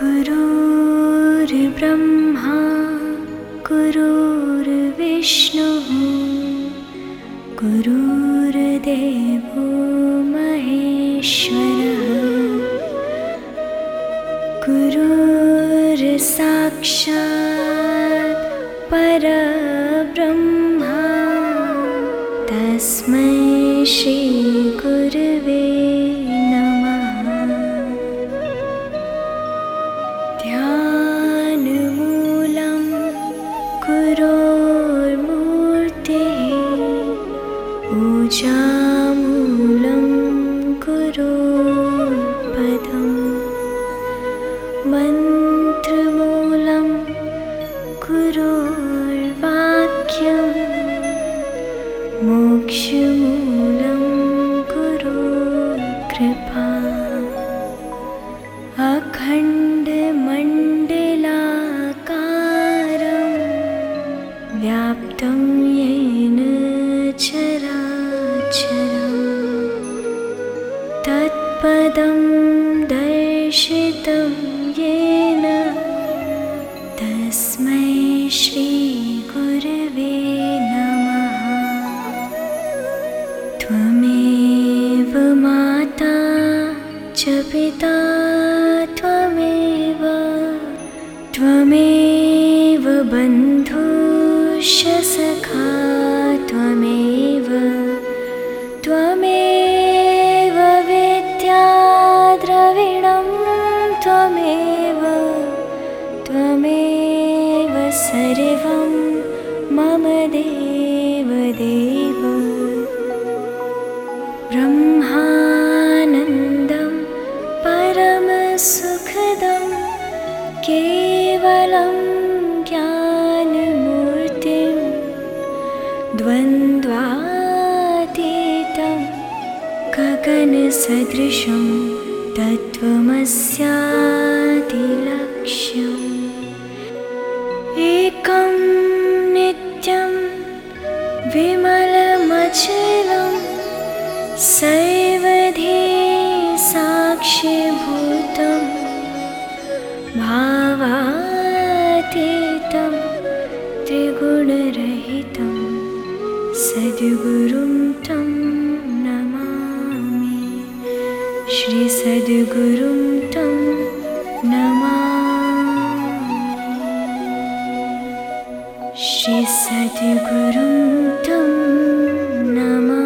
गुरु ब्रह्मा कुरुविष्णुः महेश्वरः महेश्वर परब्रह्मा तस्मै श्री मूलं गुरोपदं मन्त्रमूलं गुरोर्वाक्यं मोक्षमूलं तत्पदं दर्शितं येन तस्मै श्रीगुरवे नमः। त्वमेव माता च पिता त्वमेव त्वमेव बन्धुश्च सखा त्वमेव त्वमेव सर्वं मम देवदेव। ब्रह्मानन्दं परमसुखदं केवलं ज्ञानमूर्तिं द्वन्द्वा गगनसदृशं तत्त्वमस्यादिलक्ष्यम् विमलमचलं सैवधे साक्षिभूतं भावातीतं त्रिगुणरहितं सद्गुरुं तं नमामि। श्रीसद्गुरुं तं श्री सद्गुरुं तं नमः